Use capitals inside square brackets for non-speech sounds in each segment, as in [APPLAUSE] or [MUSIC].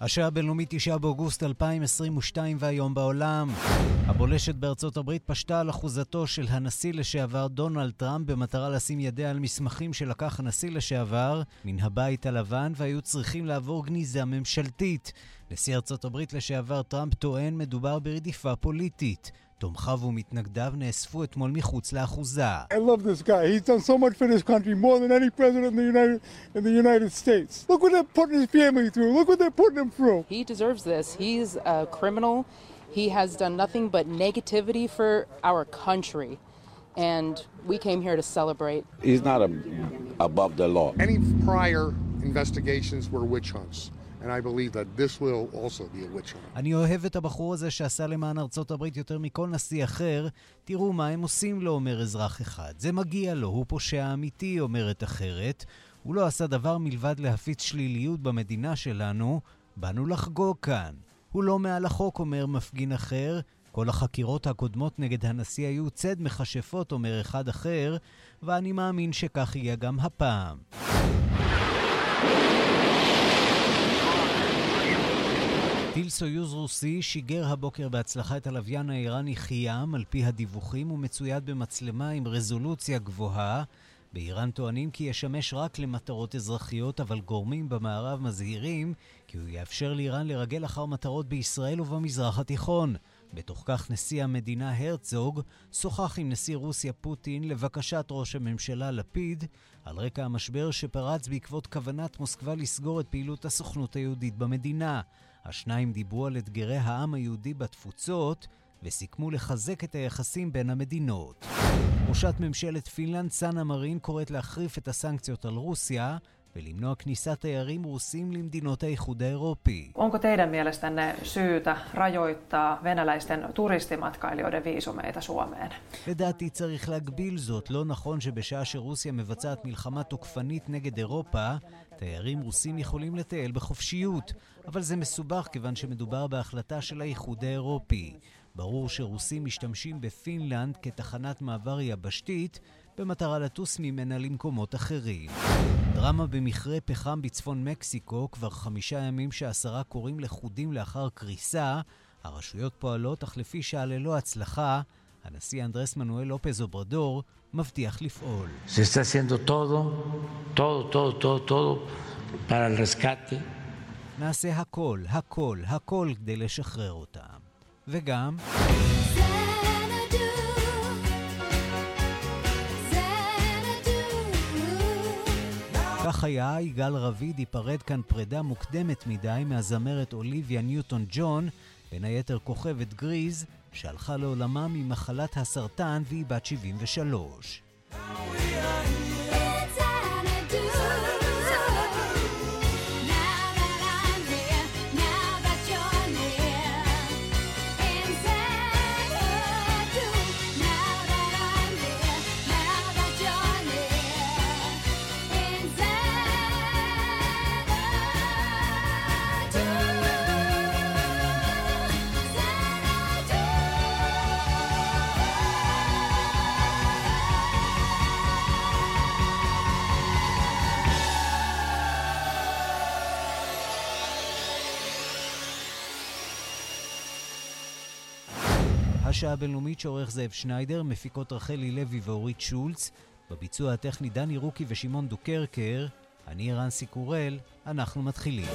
השעה הבינלאומית 9 באוגוסט 2022 והיום בעולם. הבולשת בארצות הברית פשטה על אחוזתו של הנשיא לשעבר דונלד טראמפ במטרה לשים ידיה על מסמכים שלקח הנשיא לשעבר מן הבית הלבן והיו צריכים לעבור גניזה ממשלתית. נשיא ארצות הברית לשעבר טראמפ טוען מדובר ברדיפה פוליטית. תומכיו ומתנגדיו נאספו אתמול מחוץ לאחוזה. I love this guy. He's done so much for this country, more than any president in the United, in the United States. Look what they're putting his family through. Look what they're putting him through. He deserves this. He's a criminal. He has done nothing but negativity for our country. And we came here to celebrate. He's not a, above the law. Any prior investigations were witch hunts. And I believe that this will also be a witch hunt. אני אוהב את הבחור הזה שעשה למען ארצות הברית יותר מכל נשיא אחר. תראו מה הם עושים לו, אומר אזרח אחד. זה מגיע לו, הוא פושע אמיתי, אומרת אחרת. הוא לא עשה דבר מלבד להפיץ שליליות במדינה שלנו. באנו לחגוג כאן. הוא לא מעל החוק, אומר מפגין אחר. כל החקירות הקודמות נגד הנשיא היו צד מכשפות, אומר אחד אחר, ואני מאמין שכך יהיה גם הפעם. טיל סויוז רוסי שיגר הבוקר בהצלחה את הלוויין האיראני חיאם, על פי הדיווחים, הוא מצויד במצלמה עם רזולוציה גבוהה. באיראן טוענים כי ישמש רק למטרות אזרחיות, אבל גורמים במערב מזהירים כי הוא יאפשר לאיראן לרגל אחר מטרות בישראל ובמזרח התיכון. בתוך כך נשיא המדינה הרצוג שוחח עם נשיא רוסיה פוטין לבקשת ראש הממשלה לפיד על רקע המשבר שפרץ בעקבות כוונת מוסקבה לסגור את פעילות הסוכנות היהודית במדינה. השניים דיברו על אתגרי העם היהודי בתפוצות וסיכמו לחזק את היחסים בין המדינות. ראשת ממשלת פינלנד, סאנה מרין, קוראת להחריף את הסנקציות על רוסיה ולמנוע כניסת תיירים רוסים למדינות האיחוד האירופי. Onko teidän mielestänne syytä rajoittaa venäläisten turistimatkailijoiden viisumeita Suomeen? לדעתי צריך להגביל זאת. לא נכון שבשעה שרוסיה מבצעת מלחמה תוקפנית נגד אירופה, תיירים רוסים יכולים לטייל בחופשיות. אבל זה מסובך כיוון שמדובר בהחלטה של האיחוד האירופי. ברור שרוסים משתמשים בפינלנד כתחנת מעבר יבשתית במטרה לטוס ממנה למקומות אחרים. דרמה במכרה פחם בצפון מקסיקו, כבר חמישה ימים שעשרה קוראים לכודים לאחר קריסה. הרשויות פועלות, אך לפי שעה ללא הצלחה, הנשיא אנדרס מנואל לופז אוברדור מבטיח לפעול. נעשה הכל, הכל, הכל כדי לשחרר אותם. וגם... כך היה, יגאל רביד ייפרד כאן פרידה מוקדמת מדי מהזמרת אוליביה ניוטון ג'ון, בין היתר כוכבת גריז, שהלכה לעולמה ממחלת הסרטן והיא בת 73. השעה הבינלאומית שעורך זאב שניידר, מפיקות רחלי לוי ואורית שולץ, בביצוע הטכני דני רוקי ושמעון דוקרקר, אני רנסי קורל, אנחנו מתחילים.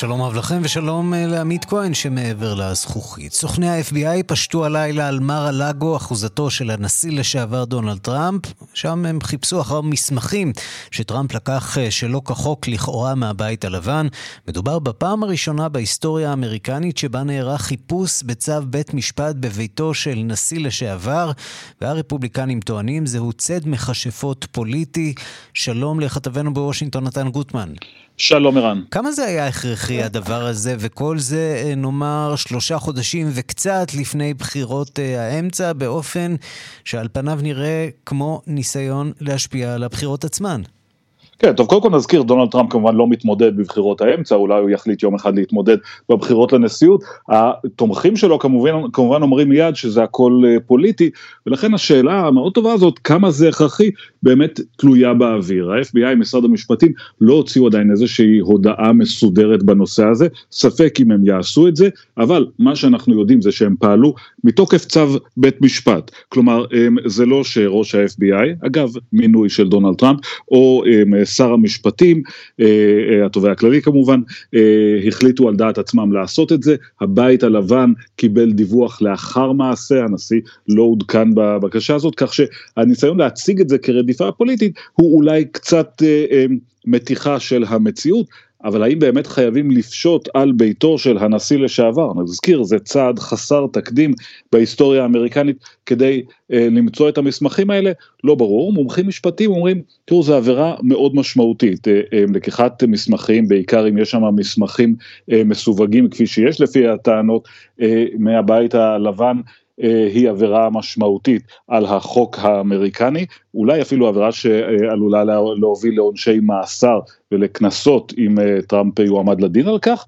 שלום רב לכם ושלום אה, לעמית כהן שמעבר לזכוכית. סוכני ה-FBI פשטו הלילה על מר הלאגו, אחוזתו של הנשיא לשעבר דונלד טראמפ. שם הם חיפשו אחר מסמכים שטראמפ לקח אה, שלא כחוק לכאורה מהבית הלבן. מדובר בפעם הראשונה בהיסטוריה האמריקנית שבה נערך חיפוש בצו בית משפט בביתו של נשיא לשעבר, והרפובליקנים טוענים זהו צד מכשפות פוליטי. שלום לכתבנו בוושינגטון נתן גוטמן. שלום ערן. כמה זה היה הכרחי הדבר הזה, וכל זה אה, נאמר שלושה חודשים וקצת לפני בחירות אה, האמצע, באופן שעל פניו נראה כמו ניסיון להשפיע על הבחירות עצמן? כן, טוב, קודם כל נזכיר, דונלד טראמפ כמובן לא מתמודד בבחירות האמצע, אולי הוא יחליט יום אחד להתמודד בבחירות לנשיאות. התומכים שלו כמובן, כמובן אומרים מיד שזה הכל אה, פוליטי, ולכן השאלה המאוד טובה הזאת, כמה זה הכרחי, באמת תלויה באוויר. ה-FBI, משרד המשפטים, לא הוציאו עדיין איזושהי הודעה מסודרת בנושא הזה, ספק אם הם יעשו את זה, אבל מה שאנחנו יודעים זה שהם פעלו מתוקף צו בית משפט. כלומר, זה לא שראש ה-FBI, אגב, מינוי של דונלד טראמפ, או שר המשפטים, אה, אה, התובע הכללי כמובן, אה, החליטו על דעת עצמם לעשות את זה, הבית הלבן קיבל דיווח לאחר מעשה, הנשיא לא עודכן בבקשה הזאת, כך שהניסיון להציג את זה כרדיפה פוליטית הוא אולי קצת מתיחה של המציאות, אבל האם באמת חייבים לפשוט על ביתו של הנשיא לשעבר? נזכיר, זה צעד חסר תקדים בהיסטוריה האמריקנית כדי אה, למצוא את המסמכים האלה? לא ברור. מומחים משפטיים אומרים, תראו, זו עבירה מאוד משמעותית. אה, אה, לקיחת מסמכים, בעיקר אם יש שם מסמכים אה, מסווגים כפי שיש לפי הטענות אה, מהבית הלבן, אה, היא עבירה משמעותית על החוק האמריקני, אולי אפילו עבירה שעלולה להוביל לעונשי מאסר ולקנסות אם אה, טראמפ יועמד לדין על כך,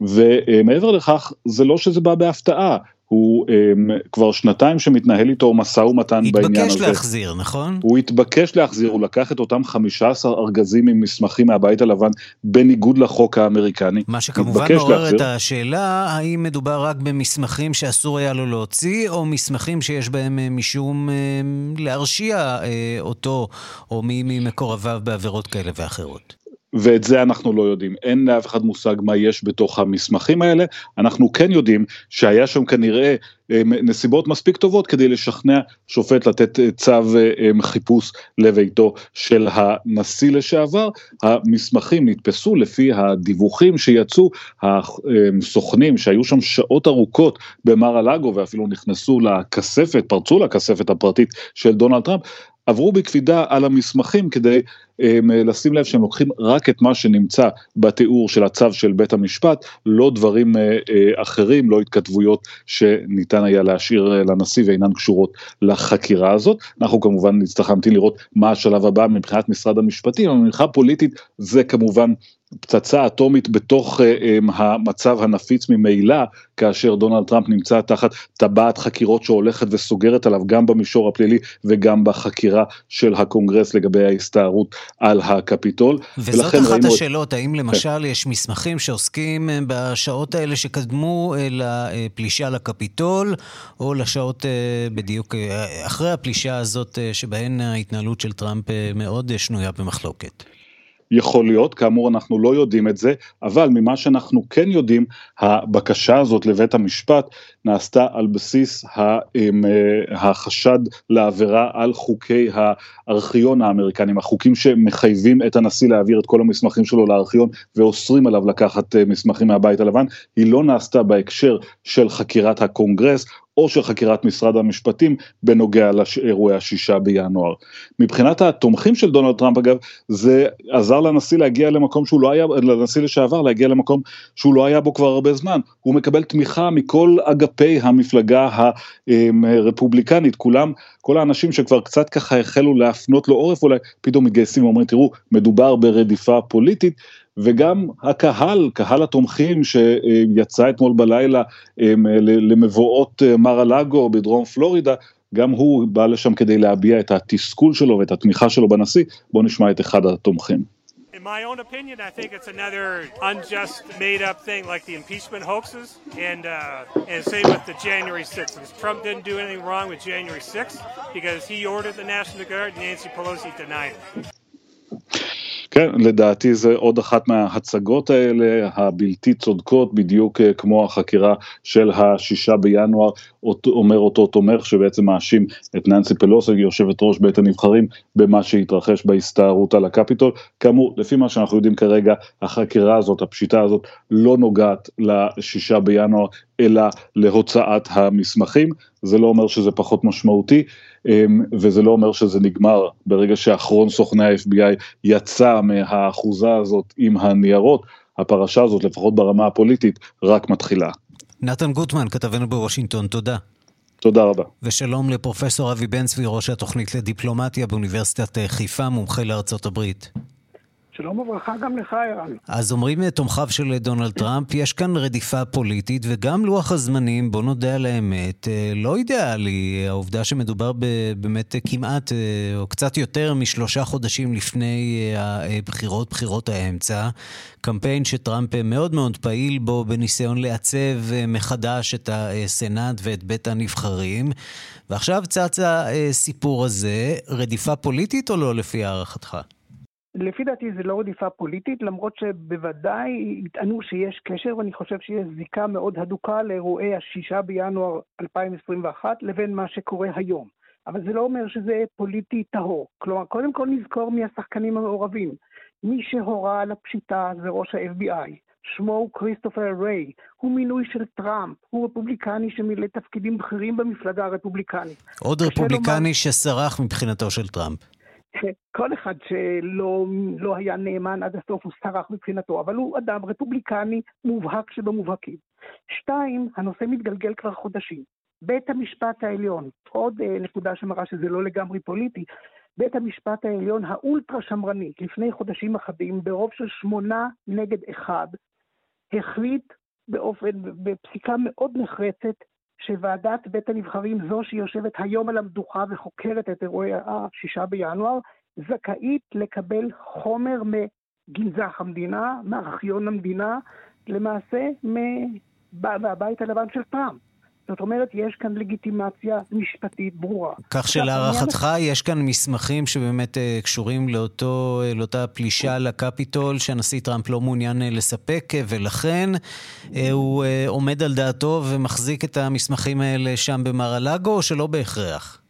ומעבר לכך זה לא שזה בא בהפתעה, הוא um, כבר שנתיים שמתנהל איתו משא ומתן בעניין הזה. התבקש להחזיר, נכון? הוא התבקש להחזיר, הוא לקח את אותם 15 ארגזים עם מסמכים מהבית הלבן בניגוד לחוק האמריקני. מה שכמובן מעורר את השאלה, האם מדובר רק במסמכים שאסור היה לו להוציא, או מסמכים שיש בהם אה, משום אה, להרשיע אה, אותו או מי ממקורביו בעבירות כאלה ואחרות? ואת זה אנחנו לא יודעים. אין לאף אחד מושג מה יש בתוך המסמכים האלה. אנחנו כן יודעים שהיה שם כנראה אה, נסיבות מספיק טובות כדי לשכנע שופט לתת אה, צו אה, חיפוש לביתו של הנשיא לשעבר. המסמכים נתפסו לפי הדיווחים שיצאו, הסוכנים שהיו שם שעות ארוכות במר הלאגו ואפילו נכנסו לכספת, פרצו לכספת הפרטית של דונלד טראמפ, עברו בקפידה על המסמכים כדי לשים לב שהם לוקחים רק את מה שנמצא בתיאור של הצו של בית המשפט, לא דברים אה, אה, אחרים, לא התכתבויות שניתן היה להשאיר אה, לנשיא ואינן קשורות לחקירה הזאת. אנחנו כמובן נצטרך להמתין לראות מה השלב הבא מבחינת משרד המשפטים, אבל מבחינה פוליטית זה כמובן פצצה אטומית בתוך uh, um, המצב הנפיץ ממילא, כאשר דונלד טראמפ נמצא תחת טבעת חקירות שהולכת וסוגרת עליו גם במישור הפלילי וגם בחקירה של הקונגרס לגבי ההסתערות על הקפיטול. וזאת אחת השאלות, את... האם למשל יש מסמכים שעוסקים אה, בשעות האלה שקדמו אה, לפלישה לקפיטול, או לשעות בדיוק אחרי הפלישה הזאת, שבהן ההתנהלות של טראמפ מאוד שנויה במחלוקת. יכול להיות, כאמור אנחנו לא יודעים את זה, אבל ממה שאנחנו כן יודעים, הבקשה הזאת לבית המשפט נעשתה על בסיס אה, החשד לעבירה על חוקי הארכיון האמריקנים, החוקים שמחייבים את הנשיא להעביר את כל המסמכים שלו לארכיון ואוסרים עליו לקחת אה, מסמכים מהבית הלבן, היא לא נעשתה בהקשר של חקירת הקונגרס או של חקירת משרד המשפטים בנוגע לאירועי השישה בינואר. מבחינת התומכים של דונלד טראמפ אגב, זה עזר לנשיא להגיע למקום שהוא לא היה, לנשיא לשעבר להגיע למקום שהוא לא היה בו כבר הרבה זמן. הוא מקבל תמיכה מכל אגפי המפלגה הרפובליקנית, כולם, כל האנשים שכבר קצת ככה החלו להפנות לו עורף אולי, פתאום מתגייסים ואומרים תראו, מדובר ברדיפה פוליטית. וגם הקהל, קהל התומכים שיצא אתמול בלילה למבואות אה, מר הלאגו בדרום פלורידה, גם הוא בא לשם כדי להביע את התסכול שלו ואת התמיכה שלו בנשיא. בואו נשמע את אחד התומכים. In my own opinion, I think it's another unjust, made-up thing like the impeachment hoaxes, and uh, and same with the January 6th. Because Trump didn't do anything wrong with January 6th because he ordered the National Guard. Nancy Pelosi denied it. כן, לדעתי זה עוד אחת מההצגות האלה הבלתי צודקות, בדיוק אה, כמו החקירה של השישה בינואר, אומר אותו תומך שבעצם מאשים את ננסי פלוסי, יושבת ראש בית הנבחרים, במה שהתרחש בהסתערות על הקפיטול. כאמור, לפי מה שאנחנו יודעים כרגע, החקירה הזאת, הפשיטה הזאת, לא נוגעת לשישה בינואר, אלא להוצאת המסמכים. זה לא אומר שזה פחות משמעותי, וזה לא אומר שזה נגמר ברגע שאחרון סוכני ה-FBI יצא מהאחוזה הזאת עם הניירות, הפרשה הזאת, לפחות ברמה הפוליטית, רק מתחילה. נתן גוטמן, כתבנו בוושינגטון, תודה. תודה רבה. ושלום לפרופסור אבי בן צבי, ראש התוכנית לדיפלומטיה באוניברסיטת חיפה, מומחה לארצות הברית. שלום וברכה גם לך, ערן. אז אומרים תומכיו של דונלד טראמפ, יש כאן רדיפה פוליטית, וגם לוח הזמנים, בוא נודה על האמת, אה, לא אידיאלי. העובדה שמדובר באמת כמעט, אה, או קצת יותר משלושה חודשים לפני הבחירות, בחירות האמצע. קמפיין שטראמפ מאוד מאוד פעיל בו בניסיון לעצב אה, מחדש את הסנאט ואת בית הנבחרים. ועכשיו צץ הסיפור הזה, רדיפה פוליטית או לא לפי הערכתך? לפי דעתי זה לא רדיפה פוליטית, למרות שבוודאי יטענו שיש קשר, ואני חושב שיש זיקה מאוד הדוקה לאירועי השישה בינואר 2021 לבין מה שקורה היום. אבל זה לא אומר שזה פוליטי טהור. כלומר, קודם כל נזכור מי השחקנים המעורבים. מי שהורה על הפשיטה זה ראש ה-FBI. שמו הוא כריסטופר ריי, הוא מינוי של טראמפ, הוא רפובליקני שמילא תפקידים בכירים במפלגה הרפובליקנית. עוד רפובליקני לומר... שסרח מבחינתו של טראמפ. כל אחד שלא לא היה נאמן עד הסוף הוא סרח מבחינתו, אבל הוא אדם רפובליקני מובהק שבמובהקים. שתיים, הנושא מתגלגל כבר חודשים. בית המשפט העליון, עוד אה, נקודה שמראה שזה לא לגמרי פוליטי, בית המשפט העליון האולטרה שמרני, לפני חודשים אחדים, ברוב של שמונה נגד אחד, החליט באופן, בפסיקה מאוד נחרצת, שוועדת בית הנבחרים, זו שיושבת היום על המדוכה וחוקרת את אירועי השישה בינואר, זכאית לקבל חומר מגנזך המדינה, מארכיון המדינה, למעשה מהבית הלבן של טראמפ. זאת אומרת, יש כאן לגיטימציה משפטית ברורה. כך שלהערכתך יש כאן מסמכים שבאמת אה, קשורים לאותו, אה, לאותה פלישה לקפיטול שהנשיא טראמפ לא מעוניין אה, לספק, ולכן הוא עומד על דעתו ומחזיק את המסמכים האלה שם במר הלאגו, או שלא בהכרח?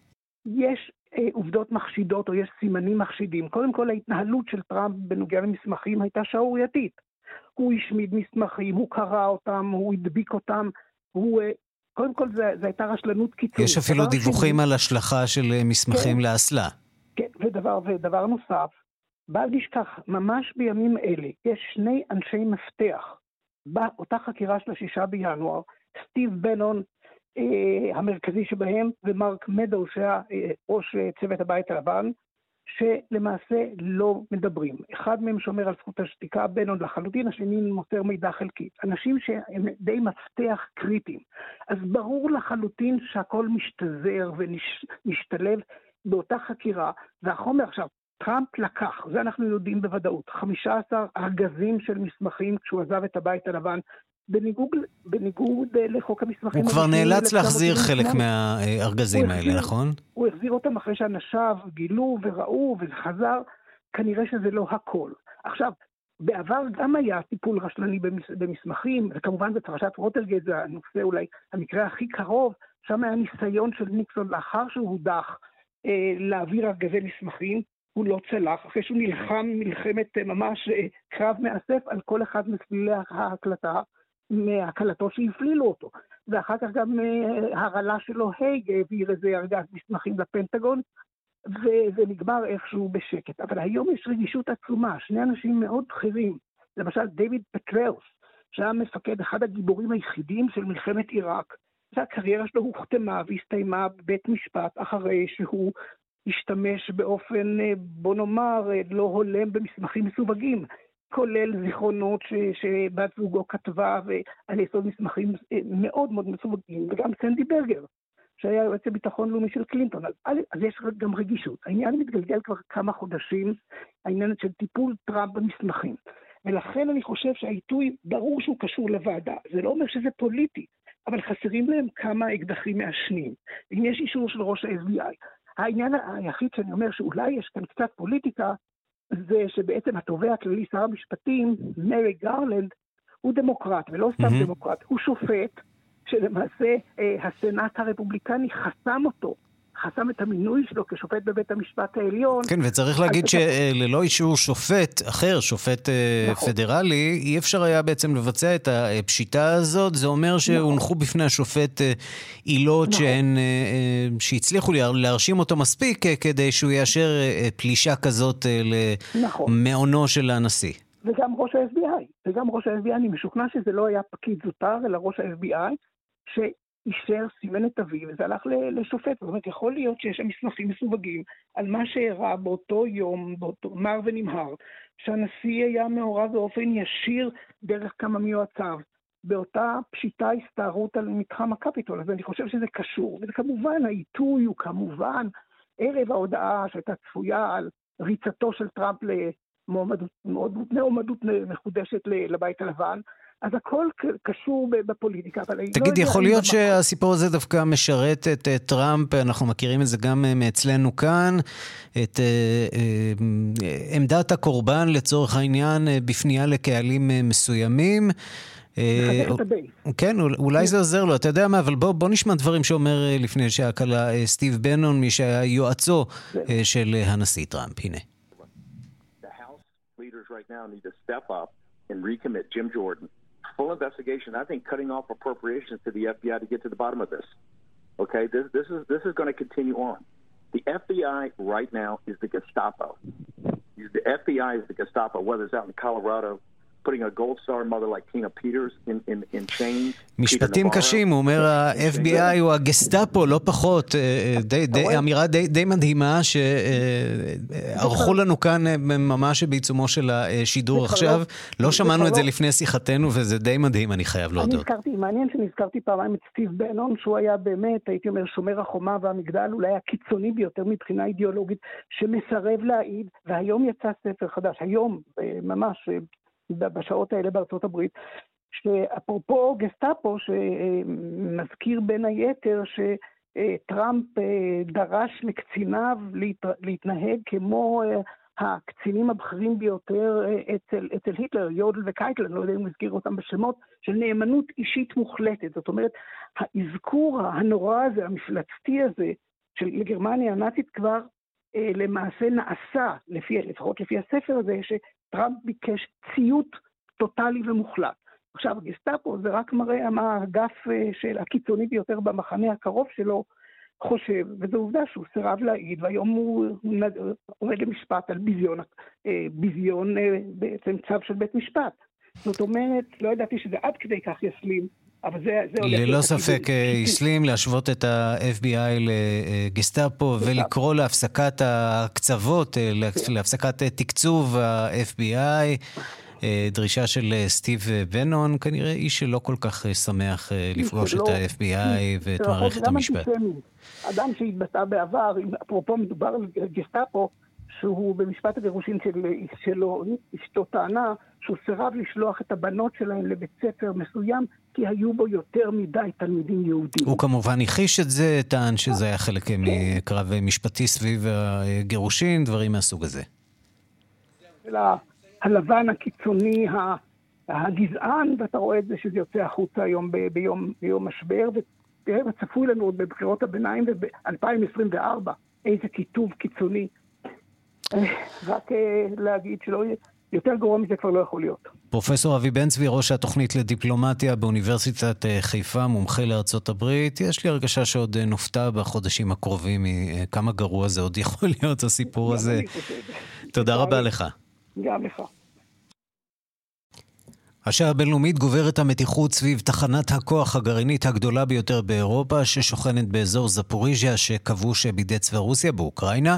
יש עובדות מחשידות או יש סימנים מחשידים. קודם כל, ההתנהלות של טראמפ בנוגע למסמכים הייתה שערורייתית. הוא השמיד מסמכים, הוא קרא אותם, הוא הדביק אותם, הוא קודם כל זו הייתה רשלנות קיצונית. יש אפילו דיווחים שני... על השלכה של אה, מסמכים כן, לאסלה. כן, ודבר, ודבר נוסף, בל נשכח, ממש בימים אלה יש שני אנשי מפתח באותה חקירה של השישה בינואר, סטיב בנון אה, המרכזי שבהם, ומרק מדו שהיה אה, ראש אה, צוות הבית הלבן, שלמעשה לא מדברים. אחד מהם שומר על זכות השתיקה, בנון לחלוטין, השני מוסר מידע חלקית. אנשים שהם די מפתח קריטיים. אז ברור לחלוטין שהכל משתזר ומשתלב באותה חקירה, והחומר עכשיו, טראמפ לקח, זה אנחנו יודעים בוודאות, 15 ארגזים של מסמכים כשהוא עזב את הבית הלבן, בניגוד, בניגוד לחוק המסמכים... הוא כבר נאלץ להחזיר חלק מהארגזים האלה, נכון? הוא החזיר אותם אחרי שאנשיו גילו וראו וזה חזר, כנראה שזה לא הכל. עכשיו, בעבר גם היה טיפול רשלני במסמכים, וכמובן בפרשת רוטרגייט זה הנושא אולי המקרה הכי קרוב, שם היה ניסיון של ניקסון לאחר שהוא הודח אה, להעביר ארגזי מסמכים, הוא לא צלח, אחרי שהוא נלחם מלחמת אה, ממש אה, קרב מאסף על כל אחד מסלילי ההקלטה, מהקלטות שהפלילו אותו. ואחר כך גם אה, הרעלה שלו, הייג, העביר איזה ארגז מסמכים לפנטגון, וזה נגמר איכשהו בשקט. אבל היום יש רגישות עצומה, שני אנשים מאוד בכירים, למשל דיוויד פטראוס, שהיה מפקד, אחד הגיבורים היחידים של מלחמת עיראק, והקריירה שלו הוכתמה והסתיימה בבית משפט אחרי שהוא השתמש באופן, אה, בוא נאמר, אה, לא הולם במסמכים מסווגים. כולל זיכרונות ש, שבת זוגו כתבה ועל יסוד מסמכים אה, מאוד מאוד מסווגים, וגם סנדי ברגר, שהיה יועץ לביטחון לאומי של קלינטון. אז, אז יש גם רגישות. העניין מתגלגל כבר כמה חודשים, העניין של טיפול טראמפ במסמכים. ולכן אני חושב שהעיתוי, ברור שהוא קשור לוועדה. זה לא אומר שזה פוליטי, אבל חסרים להם כמה אקדחים מעשנים. אם יש אישור של ראש ה-FBI. העניין היחיד שאני אומר שאולי יש כאן קצת פוליטיקה, זה שבעצם התובע הכללי, שר המשפטים, מרי גרלנד, הוא דמוקרט, ולא סתם mm-hmm. דמוקרט, הוא שופט שלמעשה אה, הסנאט הרפובליקני חסם אותו חסם את המינוי שלו כשופט בבית המשפט העליון. כן, וצריך להגיד שללא אישור שופט אחר, שופט אה, נכון. פדרלי, אי אפשר היה בעצם לבצע את הפשיטה הזאת. זה אומר שהונחו נכון. בפני השופט אה, עילות נכון. שהן, אה, שהצליחו להרשים אותו מספיק כדי שהוא יאשר פלישה כזאת נכון. למעונו של הנשיא. וגם ראש ה-FBI, וגם ראש ה-FBI, אני משוכנע שזה לא היה פקיד זוטר, אלא ראש ה-FBI, אישר, סימן את אביו, וזה הלך לשופט. זאת אומרת, יכול להיות שיש שם מסמכים מסווגים על מה שאירע באותו יום, באותו מר ונמהר, שהנשיא היה מעורב באופן ישיר דרך כמה מיועציו. באותה פשיטה הסתערות על מתחם הקפיטול, אז אני חושב שזה קשור. וכמובן, העיתוי הוא כמובן ערב ההודעה שהייתה צפויה על ריצתו של טראמפ למועמדות מחודשת לבית הלבן, אז הכל קשור בפוליטיקה, אבל אני לא תגיד, לא יכול להיות שהסיפור הזה דווקא משרת את טראמפ, אנחנו מכירים את זה גם uh, מאצלנו כאן, את uh, uh, עמדת הקורבן לצורך העניין בפנייה לקהלים מסוימים. כן, אולי כן. זה עוזר לו, אתה יודע מה, אבל בוא, נשמע דברים שאומר לפני שעה קלה סטיב בנון, מי שהיה יועצו כן. של הנשיא טראמפ, הנה. and recommit Jim Jordan full investigation. I think cutting off appropriations to the FBI to get to the bottom of this. Okay, this this is this is going to continue on. The FBI right now is the Gestapo. The FBI is the Gestapo, whether it's out in Colorado, putting a gold star mother like Tina Peters in, in, in chains. משפטים קשים, הוא אומר ה-FBI הוא הגסטאפו, לא פחות. די, די, אמירה די, מדהימה שערכו לנו כאן ממש בעיצומו של השידור עכשיו. לא שמענו את זה לפני שיחתנו וזה די מדהים, אני חייב להודות. אני הזכרתי, מעניין שנזכרתי פעמיים את סטיב בנון, שהוא היה באמת, הייתי אומר, שומר החומה והמגדל, אולי הקיצוני ביותר מבחינה אידיאולוגית, שמסרב להעיד, והיום יצא ספר חדש, היום, ממש בשעות האלה בארצות הברית, שאפרופו גסטאפו, שמזכיר בין היתר שטראמפ אה, דרש מקציניו להתנהג כמו אה, הקצינים הבכירים ביותר אה, אצל, אצל היטלר, יודל וקייטל, אני לא יודע אם הוא הזכיר אותם בשמות, של נאמנות אישית מוחלטת. זאת אומרת, האזכור הנורא הזה, המפלצתי הזה, של גרמניה הנאצית כבר למעשה נעשה, לפי, לפחות לפי הספר הזה, שטראמפ ביקש ציות טוטאלי ומוחלט. עכשיו, הגסטאפו זה רק מראה מה האגף אה, של הקיצוני ביותר במחנה הקרוב שלו חושב, וזו עובדה שהוא סירב להעיד, והיום הוא עומד למשפט על ביזיון, אה, ביזיון בעצם צו של בית משפט. זאת אומרת, לא ידעתי שזה עד כדי כך יסלים. אבל זה, זה. ללא ספק הסלים להשוות את ה-FBI לגסטאפו ולקרוא להפסקת הקצוות, אה, להפסקת תקצוב ה-FBI. אה, דרישה של אה, סטיב בנון, כנראה איש שלא כל כך שמח לפגוש את ה-FBI ואת מערכת המשפט. אדם שהתבטא בעבר, אפרופו מדובר על גסטאפו, שהוא במשפט הגירושין של, שלו, אשתו טענה שהוא סירב לשלוח את הבנות שלהם לבית ספר מסוים, כי היו בו יותר מדי תלמידים יהודים. הוא כמובן הכחיש את זה, טען שזה היה חלק כן. מקרב משפטי סביב הגירושין, דברים מהסוג הזה. הלבן הקיצוני, הגזען, ואתה רואה את זה שזה יוצא החוצה היום ביום, ביום משבר, ותראה מה צפוי לנו עוד בבחירות הביניים וב-2024, איזה קיטוב קיצוני. רק אה, להגיד שלא יהיה... יותר גרוע מזה כבר לא יכול להיות. פרופסור אבי בן צבי, ראש התוכנית לדיפלומטיה באוניברסיטת אה, חיפה, מומחה לארצות הברית. יש לי הרגשה שעוד אה, נופתע בחודשים הקרובים מכמה גרוע זה עוד [LAUGHS] יכול להיות הסיפור הזה. תודה רבה לך. גם לך. השעה הבינלאומית גוברת המתיחות סביב תחנת הכוח הגרעינית הגדולה ביותר באירופה, ששוכנת באזור זפוריז'יה, שכבוש בידי צבא רוסיה באוקראינה.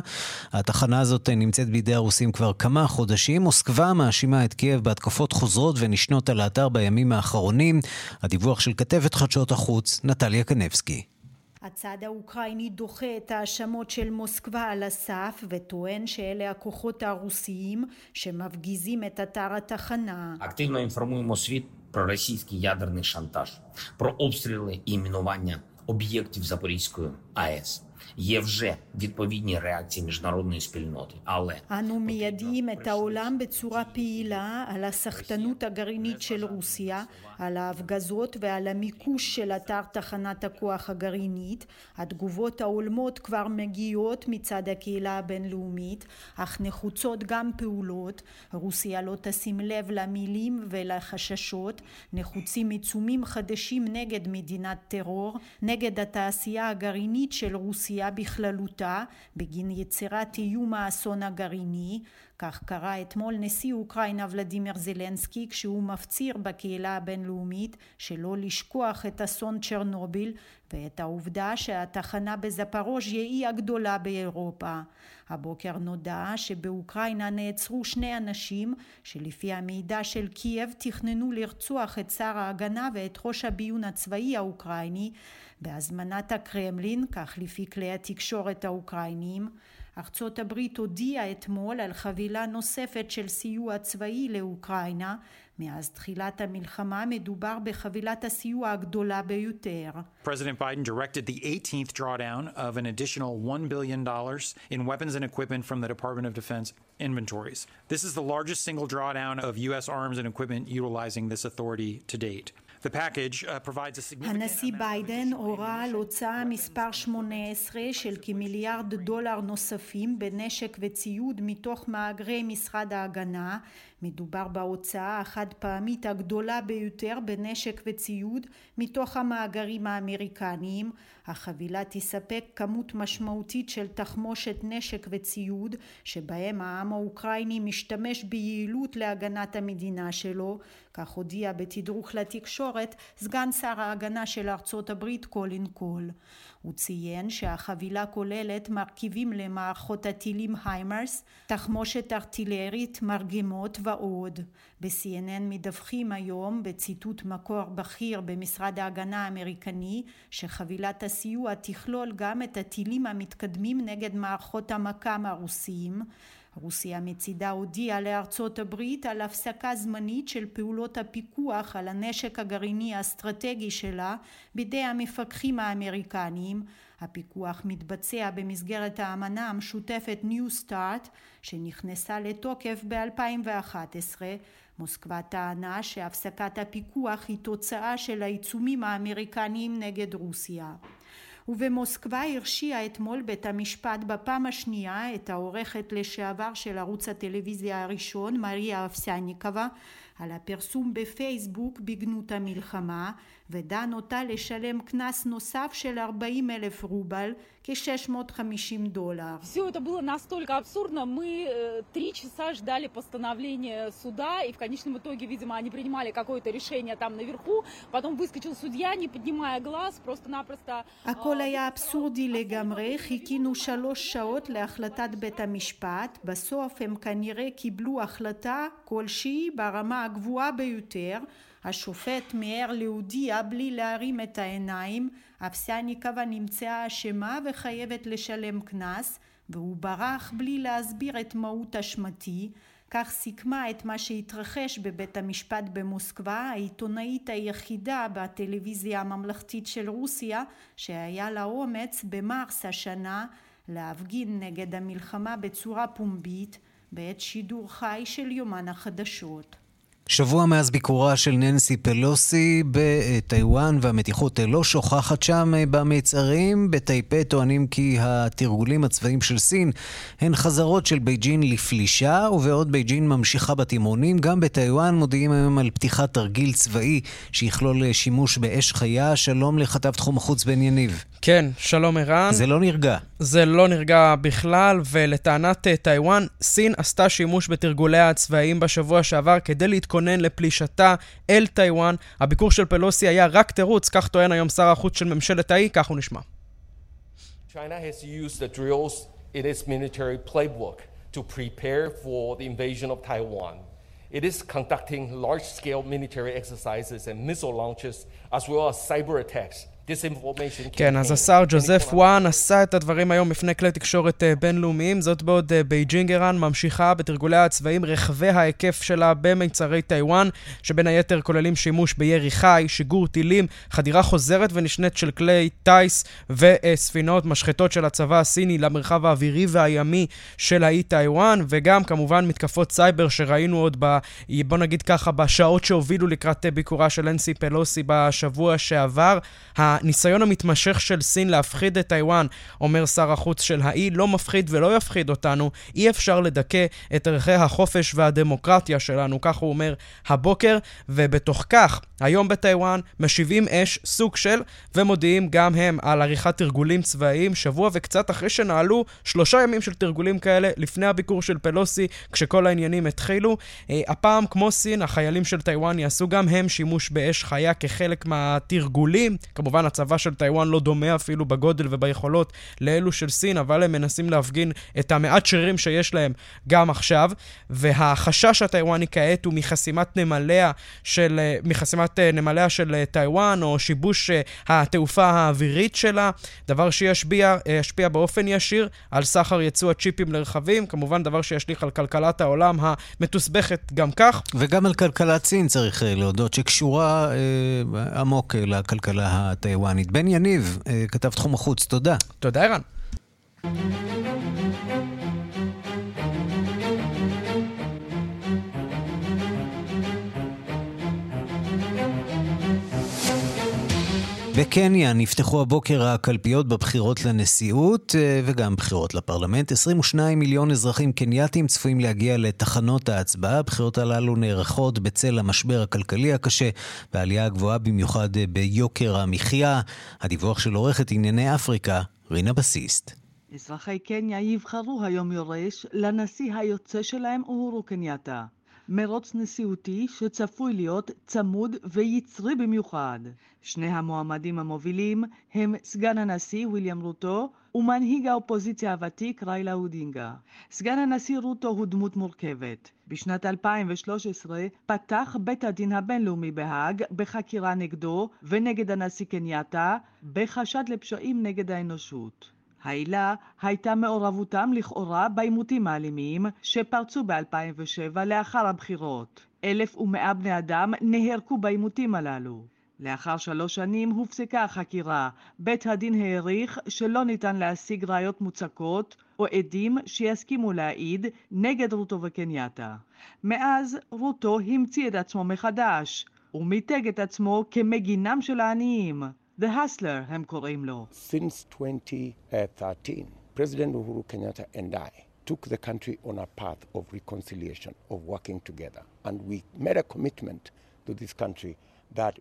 התחנה הזאת נמצאת בידי הרוסים כבר כמה חודשים. מוסקבה מאשימה את קייב בהתקפות חוזרות ונשנות על האתר בימים האחרונים. הדיווח של כתבת חדשות החוץ, נטליה קנבסקי. הצד האוקראיני דוחה את ההאשמות של מוסקבה על הסף וטוען שאלה הכוחות הרוסיים שמפגיזים את אתר התחנה. Активно інформуємо світ про російський ядерний шантаж, про обстріли і мінування об'єктів Запорізької АЕС. Є вже відповідні реакції міжнародної спільноти, але אנו מיידעים את העולם בצורה פעילה על הסחטנות הגרעינית של רוסיה, על ההפגזות ועל המיקוש של אתר תחנת הכוח הגרעינית. התגובות ההולמות כבר מגיעות מצד הקהילה הבינלאומית, אך נחוצות גם פעולות. רוסיה לא תשים לב למילים ולחששות. נחוצים עיצומים חדשים נגד מדינת טרור, נגד התעשייה הגרעינית של רוסיה בכללותה, בגין יצירת איום האסון הגרעיני. כך קרא אתמול נשיא אוקראינה ולדימיר זלנסקי כשהוא מפציר בקהילה הבינלאומית שלא לשכוח את אסון צ'רנוביל ואת העובדה שהתחנה בזפרוז'יה היא הגדולה באירופה. הבוקר נודע שבאוקראינה נעצרו שני אנשים שלפי המידע של קייב תכננו לרצוח את שר ההגנה ואת ראש הביון הצבאי האוקראיני בהזמנת הקרמלין, כך לפי כלי התקשורת האוקראיניים. ארצות הברית הודיעה אתמול על חבילה נוספת של סיוע צבאי לאוקראינה. מאז תחילת המלחמה מדובר בחבילת הסיוע הגדולה ביותר. President Biden directed the 18th drawdown of an additional $1 billion in weapons and equipment from the Department of Defense inventories. This is the largest single drawdown of U.S. arms and equipment utilizing this authority to date. הנשיא ביידן הורה על הוצאה מספר 18 של כמיליארד דולר נוספים בנשק וציוד מתוך מאגרי משרד ההגנה מדובר בהוצאה החד פעמית הגדולה ביותר בנשק וציוד מתוך המאגרים האמריקניים. החבילה תספק כמות משמעותית של תחמושת נשק וציוד שבהם העם האוקראיני משתמש ביעילות להגנת המדינה שלו, כך הודיע בתדרוך לתקשורת סגן שר ההגנה של ארצות הברית קולין קול. הוא ציין שהחבילה כוללת מרכיבים למערכות הטילים היימרס, תחמושת ארטילרית, מרגמות ועוד. ב-CNN מדווחים היום בציטוט מקור בכיר במשרד ההגנה האמריקני שחבילת הסיוע תכלול גם את הטילים המתקדמים נגד מערכות המכ"ם הרוסיים רוסיה מצידה הודיעה לארצות הברית על הפסקה זמנית של פעולות הפיקוח על הנשק הגרעיני האסטרטגי שלה בידי המפקחים האמריקניים. הפיקוח מתבצע במסגרת האמנה המשותפת New Start שנכנסה לתוקף ב-2011. מוסקבה טענה שהפסקת הפיקוח היא תוצאה של העיצומים האמריקניים נגד רוסיה. ובמוסקבה הרשיע אתמול בית המשפט בפעם השנייה את העורכת לשעבר של ערוץ הטלוויזיה הראשון, מריה אפסניקова, על הפרסום בפייסבוק בגנות המלחמה, ודן אותה לשלם קנס נוסף של 40 אלף רובל, כ-650 דולר. Все это было настолько абсурдно. Мы три часа ждали постановления суда, и в конечном итоге, видимо, они принимали какое-то решение там наверху. Потом выскочил судья, не поднимая глаз, просто-напросто... הכל היה אבסורדי לגמרי. חיכינו שלוש שעות להחלטת בית המשפט. בסוף הם כנראה קיבלו החלטה כלשהי ברמה הגבוהה ביותר. השופט מיהר להודיע בלי להרים את העיניים, אבסניקבה נמצאה אשמה וחייבת לשלם קנס, והוא ברח בלי להסביר את מהות אשמתי, כך סיכמה את מה שהתרחש בבית המשפט במוסקבה העיתונאית היחידה בטלוויזיה הממלכתית של רוסיה שהיה לה אומץ במרס השנה להפגין נגד המלחמה בצורה פומבית בעת שידור חי של יומן החדשות. שבוע מאז ביקורה של ננסי פלוסי בטיוואן והמתיחות לא שוככת שם במיצרים. בטאיפיי טוענים כי התרגולים הצבאיים של סין הן חזרות של בייג'ין לפלישה, ובעוד בייג'ין ממשיכה באימונים, גם בטיוואן מודיעים היום על פתיחת תרגיל צבאי שיכלול שימוש באש חיה. שלום לכתב תחום החוץ בן יניב. כן, שלום ערן. זה לא נרגע. זה לא נרגע בכלל, ולטענת טיוואן, סין עשתה שימוש בתרגוליה הצבאיים בשבוע שעבר כדי להתכונן לפלישתה אל טיוואן. הביקור של פלוסי היה רק תירוץ, כך טוען היום שר החוץ של ממשלת האי, כך הוא נשמע. China has used the drills in its military playbook to prepare for the invasion of Taiwan. It is conducting large-scale military exercises and missile launches as well as cyber attacks כן, אז השר ג'וזף וו נשא את הדברים היום בפני כלי תקשורת אה, בינלאומיים, זאת בעוד אה, בייג'ינג, ערן, ממשיכה בתרגוליה הצבאיים רחבי ההיקף שלה במיצרי טיוואן, שבין היתר כוללים שימוש בירי חי, שיגור טילים, חדירה חוזרת ונשנית של כלי טיס וספינות, משחתות של הצבא הסיני למרחב האווירי והימי של האי טיוואן, וגם כמובן מתקפות סייבר שראינו עוד ב... בוא נגיד ככה, בשעות שהובילו לקראת אה, ביקורה של אנסי פלוסי בשבוע שעבר. הניסיון המתמשך של סין להפחיד את טיוואן, אומר שר החוץ של האי, לא מפחיד ולא יפחיד אותנו. אי אפשר לדכא את ערכי החופש והדמוקרטיה שלנו, כך הוא אומר הבוקר, ובתוך כך, היום בטיוואן משיבים אש סוג של, ומודיעים גם הם על עריכת תרגולים צבאיים, שבוע וקצת אחרי שנעלו שלושה ימים של תרגולים כאלה לפני הביקור של פלוסי, כשכל העניינים התחילו. אה, הפעם, כמו סין, החיילים של טיוואן יעשו גם הם שימוש באש חיה כחלק מהתרגולים. כמובן, כמובן הצבא של טיוואן לא דומה אפילו בגודל וביכולות לאלו של סין, אבל הם מנסים להפגין את המעט שרירים שיש להם גם עכשיו, והחשש הטיוואני כעת הוא מחסימת נמליה של, אה, מחסימת אה, נמליה של אה, טיוואן, או שיבוש התעופה האווירית שלה, דבר שישפיע באופן ישיר על סחר יצוא הצ'יפים לרכבים, כמובן דבר שישליך על כלכלת העולם המתוסבכת גם כך. וגם על כלכלת סין צריך להודות, שקשורה אה, עמוק לכלכלה הטיוואנית. הטיוואנית. בן יניב, אה, כתב תחום החוץ, תודה. תודה, ערן. בקניה נפתחו הבוקר הקלפיות בבחירות לנשיאות אה, וגם בחירות לפרלמנט. 22 מיליון אזרחים קנייתים צפויים להגיע לתחנות ההצבעה. הבחירות הללו נערכות בצל המשבר הכלכלי הקשה והעלייה הגבוהה במיוחד אה, ביוקר המחיה. הדיווח של עורכת ענייני אפריקה, רינה בסיסט. אזרחי קניה יבחרו היום יורש לנשיא היוצא שלהם אורו קנייתה. מרוץ נשיאותי שצפוי להיות צמוד ויצרי במיוחד. שני המועמדים המובילים הם סגן הנשיא ויליאם רוטו ומנהיג האופוזיציה הוותיק ריילה אודינגה. סגן הנשיא רוטו הוא דמות מורכבת. בשנת 2013 פתח בית הדין הבינלאומי בהאג בחקירה נגדו ונגד הנשיא קנייתה בחשד לפשעים נגד האנושות. העילה הייתה מעורבותם לכאורה בעימותים האלימים שפרצו ב-2007 לאחר הבחירות. 1,100 בני אדם נהרגו בעימותים הללו. לאחר שלוש שנים הופסקה החקירה. בית הדין העריך שלא ניתן להשיג ראיות מוצקות או עדים שיסכימו להעיד נגד רוטו וקנייתה. מאז רוטו המציא את עצמו מחדש, ומיתג את עצמו כמגינם של העניים. The Hustler הם קוראים לו. Since 2013, President Uhuru Kenyatta and I took the country on a path of reconciliation, of working together, and we made a commitment to this country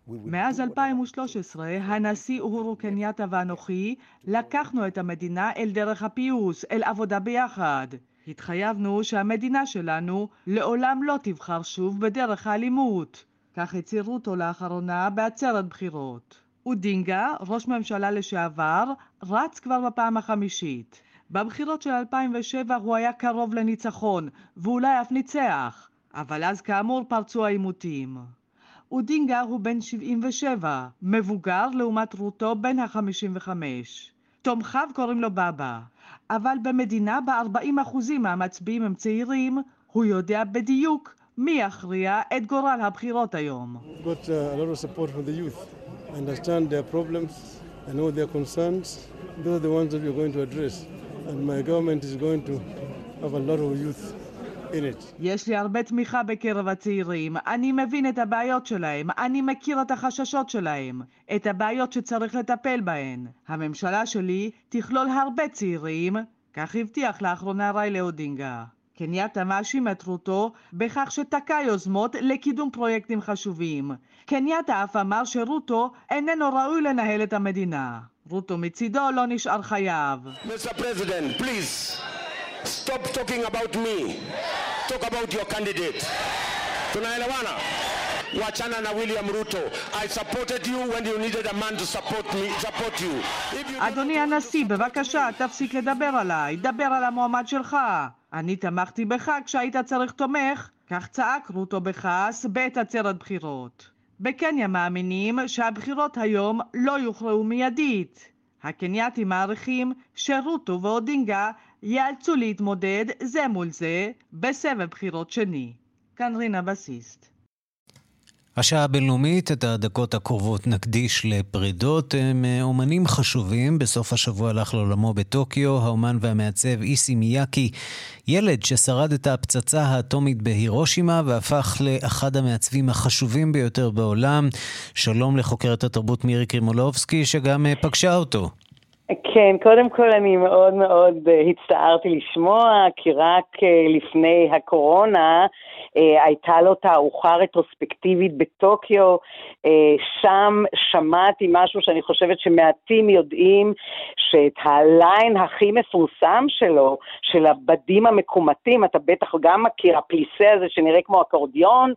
מאז 2013, הנשיא אורו קנייטה ואנוכי לקחנו את המדינה אל דרך הפיוס, אל עבודה ביחד. התחייבנו שהמדינה שלנו לעולם לא תבחר שוב בדרך האלימות. כך הצהירו אותו לאחרונה בעצרת בחירות. אודינגה, ראש ממשלה לשעבר, רץ כבר בפעם החמישית. בבחירות של 2007 הוא היה קרוב לניצחון, ואולי אף ניצח, אבל אז כאמור פרצו העימותים. אודינגה הוא בן 77, מבוגר לעומת רוטו בן ה-55. תומכיו קוראים לו בבא, אבל במדינה בה 40% מהמצביעים הם צעירים, הוא יודע בדיוק מי יכריע את גורל הבחירות היום. Got, uh, understand their problems, I know their concerns. Those are the ones that we're going to address. And my government is going to have a lot of youth. יש לי הרבה תמיכה בקרב הצעירים. אני מבין את הבעיות שלהם. אני מכיר את החששות שלהם. את הבעיות שצריך לטפל בהן. הממשלה שלי תכלול הרבה צעירים, כך הבטיח לאחרונה ריילה אודינגה. קנייתה מאשים את רוטו בכך שתקע יוזמות לקידום פרויקטים חשובים. קנייתה אף אמר שרוטו איננו ראוי לנהל את המדינה. רוטו מצידו לא נשאר חייב. Mr. President, please, stop talking about me. Talk about your candidate. Tunaelewana? Wachana na William Ruto. I supported you when you needed a man to support me, support you. אדוני הנשיא, בבקשה, תפסיק לדבר עליי. דבר על המועמד שלך. אני תמכתי בך כשהיית צריך תומך. כך צעק רוטו בכעס בעת עצרת בחירות. בקניה מאמינים שהבחירות היום לא יוכרעו מיידית. הקנייתים מעריכים שרוטו ואודינגה ייאלצו להתמודד זה מול זה בסבב בחירות שני. כאן רינה בסיסט. השעה הבינלאומית, את הדקות הקרובות נקדיש לפרידות. הם אה, אומנים חשובים. בסוף השבוע הלך לעולמו בטוקיו האומן והמעצב איסי מיאקי, ילד ששרד את הפצצה האטומית בהירושימה והפך לאחד המעצבים החשובים ביותר בעולם. שלום לחוקרת התרבות מירי קרימולובסקי, שגם אה, פגשה אותו. כן, קודם כל אני מאוד מאוד אה, הצטערתי לשמוע, כי רק לפני הקורונה הייתה לו תערוכה רטרוספקטיבית בטוקיו, אה, שם שמעתי משהו שאני חושבת שמעטים יודעים, שאת הליין הכי מפורסם שלו, של הבדים המקומטים, אתה בטח גם מכיר, הפליסה הזה שנראה כמו אקורדיון,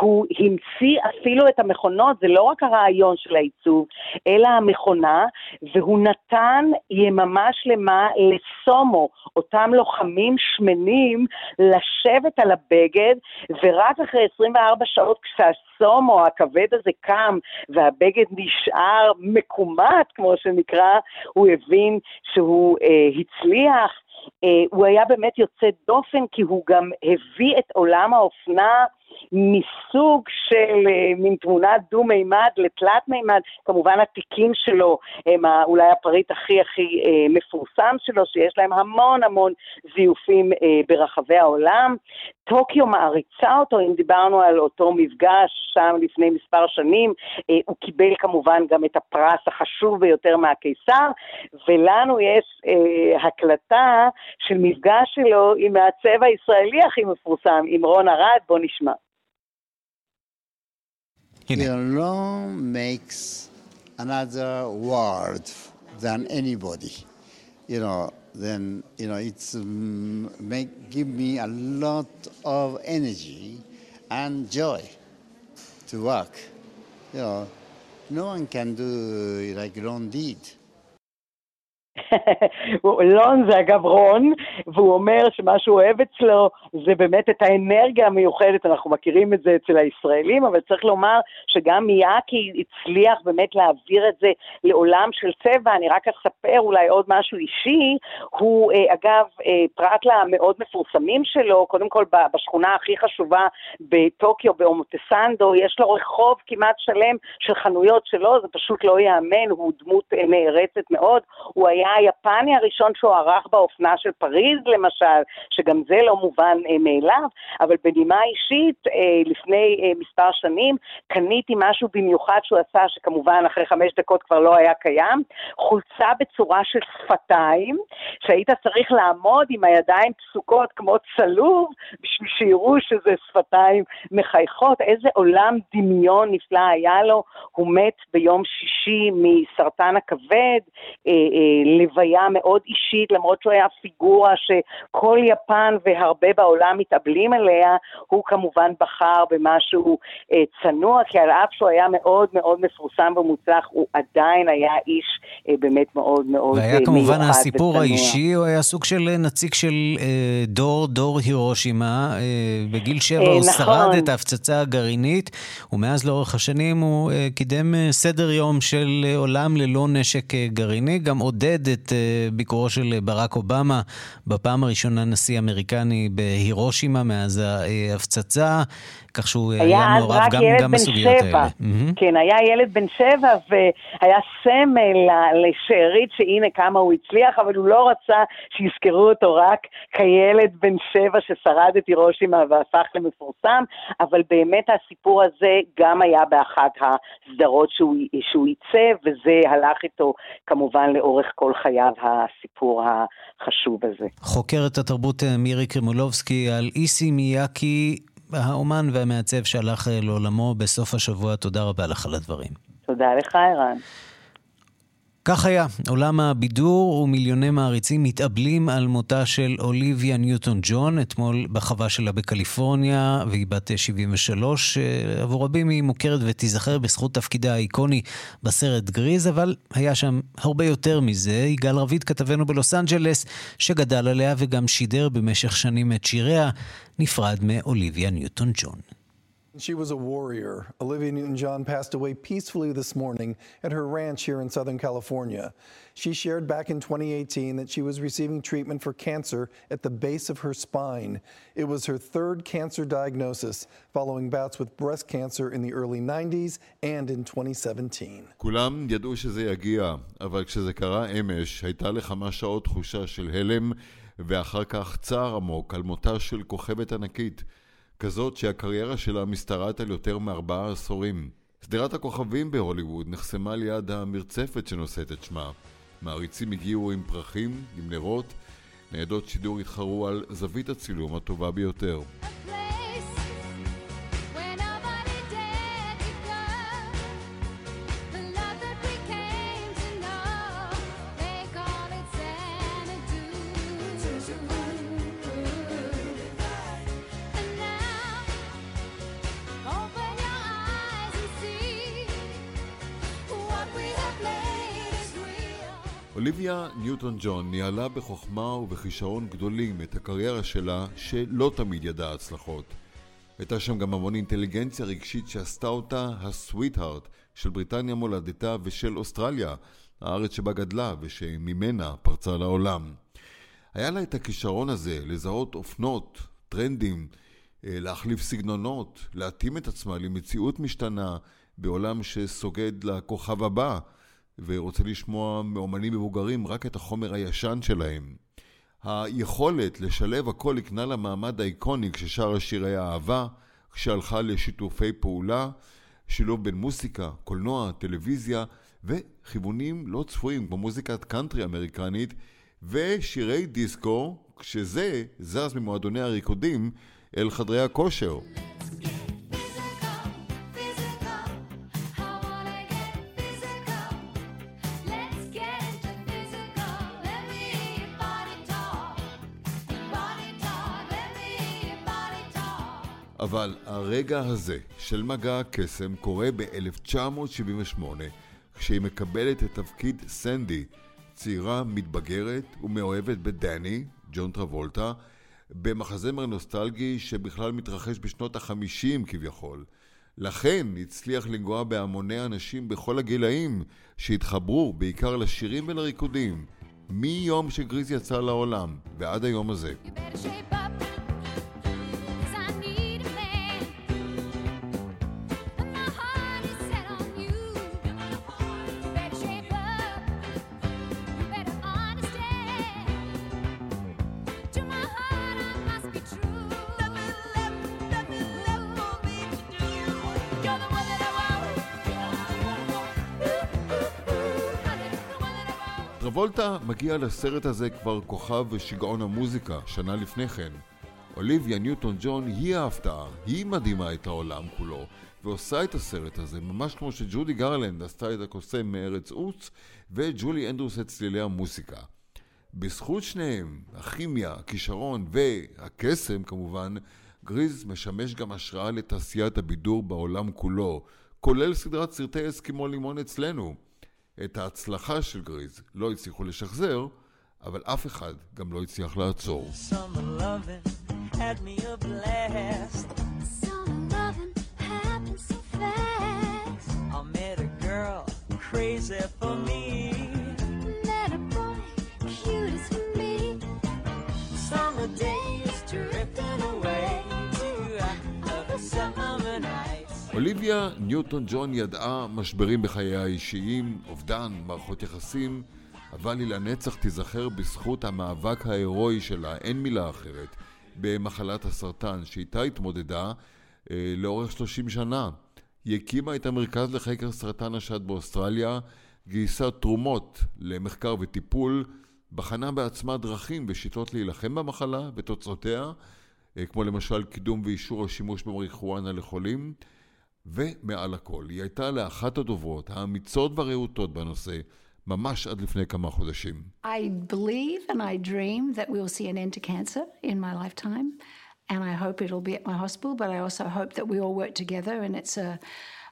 הוא המציא אפילו את המכונות, זה לא רק הרעיון של העיצוב, אלא המכונה, והוא נתן יממה שלמה לסומו, אותם לוחמים שמנים, לשבת על הבגד ורק אחרי 24 שעות כשהסומו הכבד הזה קם והבגד נשאר מקומט, כמו שנקרא, הוא הבין שהוא אה, הצליח. אה, הוא היה באמת יוצא דופן כי הוא גם הביא את עולם האופנה מסוג של אה, מין תמונה דו-מימד לתלת מימד, כמובן התיקים שלו הם אולי הפריט הכי הכי אה, מפורסם שלו, שיש להם המון המון זיופים אה, ברחבי העולם. טוקיו מעריצה אותו, אם דיברנו על אותו מפגש שם לפני מספר שנים, הוא קיבל כמובן גם את הפרס החשוב ביותר מהקיסר, ולנו יש הקלטה של מפגש שלו עם העצב הישראלי הכי מפורסם, עם רון ארד, בוא נשמע. He alone makes another world than anybody. You know, then you know it's um, make give me a lot of energy and joy to work. You know, no one can do like Ron did. [LAUGHS] לון זה אגב רון, והוא אומר שמה שהוא אוהב אצלו זה באמת את האנרגיה המיוחדת, אנחנו מכירים את זה אצל הישראלים, אבל צריך לומר שגם מיאקי הצליח באמת להעביר את זה לעולם של צבע, אני רק אספר אולי עוד משהו אישי, הוא אה, אגב, אה, פרט למאוד מפורסמים שלו, קודם כל בשכונה הכי חשובה בטוקיו, באומוטסנדו, יש לו רחוב כמעט שלם של חנויות שלו, זה פשוט לא ייאמן, הוא דמות אה, נערצת מאוד, הוא היה היפני הראשון שהוערך באופנה של פריז למשל, שגם זה לא מובן אה, מאליו, אבל בנימה אישית, אה, לפני אה, מספר שנים, קניתי משהו במיוחד שהוא עשה, שכמובן אחרי חמש דקות כבר לא היה קיים, חולצה בצורה של שפתיים, שהיית צריך לעמוד עם הידיים פסוקות כמו צלוב, בשביל שיראו שזה שפתיים מחייכות, איזה עולם דמיון נפלא היה לו, הוא מת ביום שישי מסרטן הכבד, אה, אה, לוויה מאוד אישית, למרות שהוא היה פיגורה שכל יפן והרבה בעולם מתאבלים עליה, הוא כמובן בחר במשהו אה, צנוע, כי על אף שהוא היה מאוד מאוד מפורסם ומוצלח, הוא עדיין היה איש אה, באמת מאוד מאוד מיוחד. והיה אה, כמובן הסיפור וצנוע. האישי, הוא היה סוג של אה, נציג של אה, דור, דור הירושימה. אה, בגיל שבע אה, הוא נכון. שרד את ההפצצה הגרעינית, ומאז לאורך השנים הוא אה, קידם אה, סדר יום של אה, עולם ללא נשק אה, גרעיני, גם עודד את אה, ביקורו של ברק אובמה, בפעם הראשונה נשיא אמריקני בהירושימה מאז ההפצצה, כך שהוא היה, היה מעורב גם, גם בסוגיות שבע. האלה. כן, היה ילד בן שבע והיה סמל לשארית שהנה כמה הוא הצליח, אבל הוא לא רצה שיזכרו אותו רק כילד בן שבע ששרד את הירושימה והפך למפורסם, אבל באמת הסיפור הזה גם היה באחת הסדרות שהוא, שהוא עיצב, וזה הלך איתו כמובן לאורך כל חייו הסיפור החשוב הזה. חוקרת התרבות אה, מירי קרימולובסקי על איסי מיאקי, האומן והמעצב שהלך אה, לעולמו בסוף השבוע. תודה רבה לך על הדברים. תודה לך, ערן. כך היה, עולם הבידור ומיליוני מעריצים מתאבלים על מותה של אוליביה ניוטון ג'ון, אתמול בחווה שלה בקליפורניה, והיא בת 73. עבור רבים היא מוכרת ותיזכר בזכות תפקידה האיקוני בסרט גריז, אבל היה שם הרבה יותר מזה. יגאל רביד, כתבנו בלוס אנג'לס, שגדל עליה וגם שידר במשך שנים את שיריה, נפרד מאוליביה ניוטון ג'ון. She was a warrior. Olivia Newton John passed away peacefully this morning at her ranch here in Southern California. She shared back in 2018 that she was receiving treatment for cancer at the base of her spine. It was her third cancer diagnosis, following bouts with breast cancer in the early 90s and in 2017. כולם ידעו שזה יגיע, אבל כשזה קרה אמש, הייתה לכמה שעות תחושה של הלם, ואחר כך צער עמוק על מותה של כוכבת ענקית. כזאת שהקריירה שלה משתרעת על יותר מארבעה עשורים. שדרת הכוכבים בהוליווד נחסמה ליד המרצפת שנושאת את שמה. מעריצים הגיעו עם פרחים, עם נרות, ניידות שידור התחרו על זווית הצילום הטובה ביותר. אוליביה ניוטון ג'ון ניהלה בחוכמה ובכישרון גדולים את הקריירה שלה שלא תמיד ידעה הצלחות. הייתה שם גם המון אינטליגנציה רגשית שעשתה אותה הסוויט-הארט של בריטניה מולדתה ושל אוסטרליה, הארץ שבה גדלה ושממנה פרצה לעולם. היה לה את הכישרון הזה לזהות אופנות, טרנדים, אה, להחליף סגנונות, להתאים את עצמה למציאות משתנה בעולם שסוגד לכוכב הבא. ורוצה לשמוע מאומנים מבוגרים רק את החומר הישן שלהם. היכולת לשלב הכל הקנה לה מעמד האיקוני כששרה שירי אהבה, כשהלכה לשיתופי פעולה, שילוב בין מוסיקה, קולנוע, טלוויזיה וכיוונים לא צפויים כמו מוזיקת קאנטרי אמריקנית ושירי דיסקו, כשזה זז ממועדוני הריקודים אל חדרי הכושר. אבל הרגע הזה של מגע הקסם קורה ב-1978 כשהיא מקבלת את תפקיד סנדי, צעירה מתבגרת ומאוהבת בדני, ג'ון טרבולטה, במחזמר נוסטלגי שבכלל מתרחש בשנות החמישים כביכול. לכן הצליח לנגוע בהמוני אנשים בכל הגילאים שהתחברו בעיקר לשירים ולריקודים מיום שגריז יצא לעולם ועד היום הזה. טרבולטה מגיע לסרט הזה כבר כוכב ושיגעון המוזיקה, שנה לפני כן. אוליביה ניוטון ג'ון היא ההפתעה, היא מדהימה את העולם כולו, ועושה את הסרט הזה, ממש כמו שג'ודי גרלנד עשתה את הקוסם מארץ עוץ, וג'ולי אנדרוס את צלילי המוסיקה. בזכות שניהם, הכימיה, הכישרון והקסם כמובן, גריז משמש גם השראה לתעשיית הבידור בעולם כולו, כולל סדרת סרטי אסקימו לימון אצלנו. את ההצלחה של גריז לא הצליחו לשחזר, אבל אף אחד גם לא הצליח לעצור. crazy for me. אוליביה ניוטון ג'ון ידעה משברים בחייה האישיים, אובדן, מערכות יחסים, אבל היא לנצח תיזכר בזכות המאבק ההירואי שלה, אין מילה אחרת, במחלת הסרטן שאיתה התמודדה אה, לאורך 30 שנה. היא הקימה את המרכז לחקר סרטן השד באוסטרליה, גייסה תרומות למחקר וטיפול, בחנה בעצמה דרכים ושיטות להילחם במחלה ותוצאותיה, אה, כמו למשל קידום ואישור השימוש במריחואנה לחולים. ומעל הכל, היא הייתה לאחת הדוברות האמיצות והרהוטות בנושא, ממש עד לפני כמה חודשים. I believe and I dream that we will see an end to cancer in my lifetime, and I hope it'll be at my hospital, but I also hope that we all work together and it's a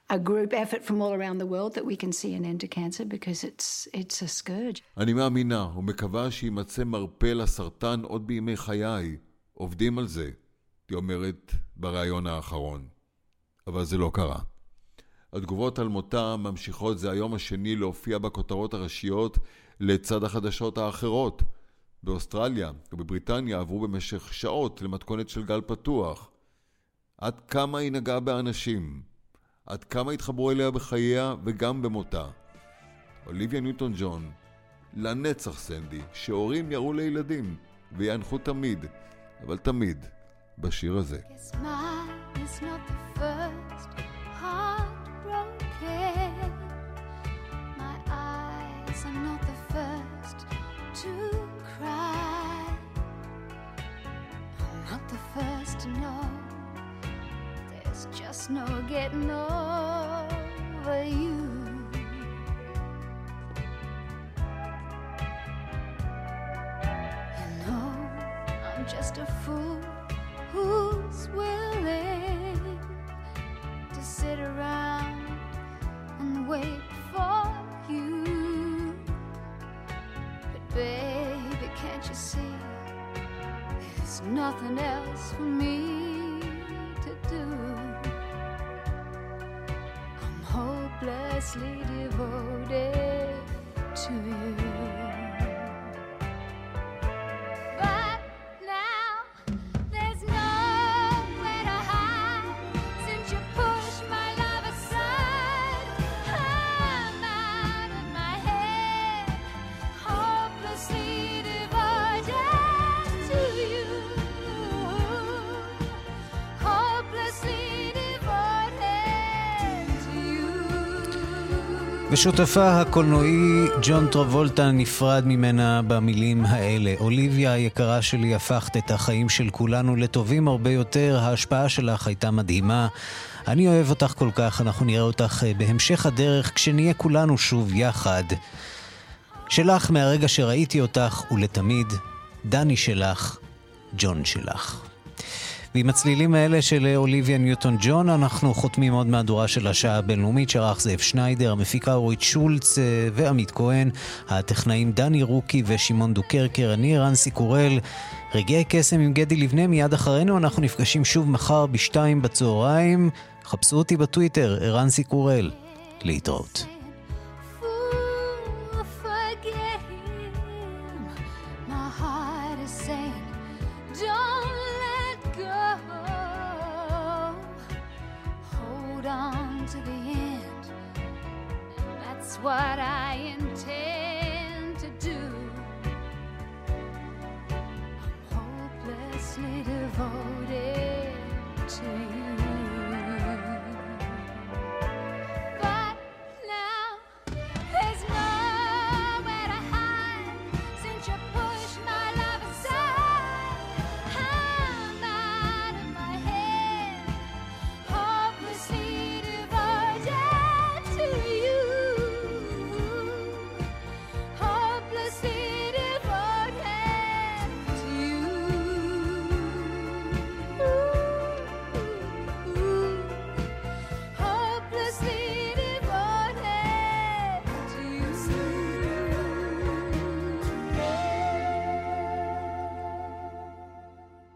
a group effort from all around the world that we can see an end to cancer because it's, it's a scourge. אני מאמינה ומקווה שיימצא מרפא לסרטן עוד בימי חיי. עובדים על זה, היא אומרת בריאיון האחרון. אבל זה לא קרה. התגובות על מותה ממשיכות זה היום השני להופיע בכותרות הראשיות לצד החדשות האחרות. באוסטרליה ובבריטניה עברו במשך שעות למתכונת של גל פתוח. עד כמה היא נגעה באנשים? עד כמה התחברו אליה בחייה וגם במותה? אוליביה ניוטון ג'ון, לנצח סנדי, שהורים יראו לילדים ויענחו תמיד, אבל תמיד, בשיר הזה. first heartbroken. My eyes are not the first to cry. I'm not the first to know. There's just no getting over you. You know, I'm just a fool who's willing sit around and wait for you. But, baby, can't you see? There's nothing else for me to do. I'm hopelessly devoted to you. ושותפה הקולנועי ג'ון טרבולטה נפרד ממנה במילים האלה. אוליביה היקרה שלי, הפכת את החיים של כולנו לטובים הרבה יותר, ההשפעה שלך הייתה מדהימה. אני אוהב אותך כל כך, אנחנו נראה אותך אה, בהמשך הדרך כשנהיה כולנו שוב יחד. שלך מהרגע שראיתי אותך ולתמיד, דני שלך, ג'ון שלך. ועם הצלילים האלה של אוליביה ניוטון ג'ון אנחנו חותמים עוד מהדורה של השעה הבינלאומית שערך זאב שניידר, המפיקה אורית שולץ אה, ועמית כהן, הטכנאים דני רוקי ושמעון דוקרקר, אני רנסי קורל. רגעי קסם עם גדי לבנה, מיד אחרינו אנחנו נפגשים שוב מחר בשתיים בצהריים. חפשו אותי בטוויטר, ערן סיקורל. להתראות.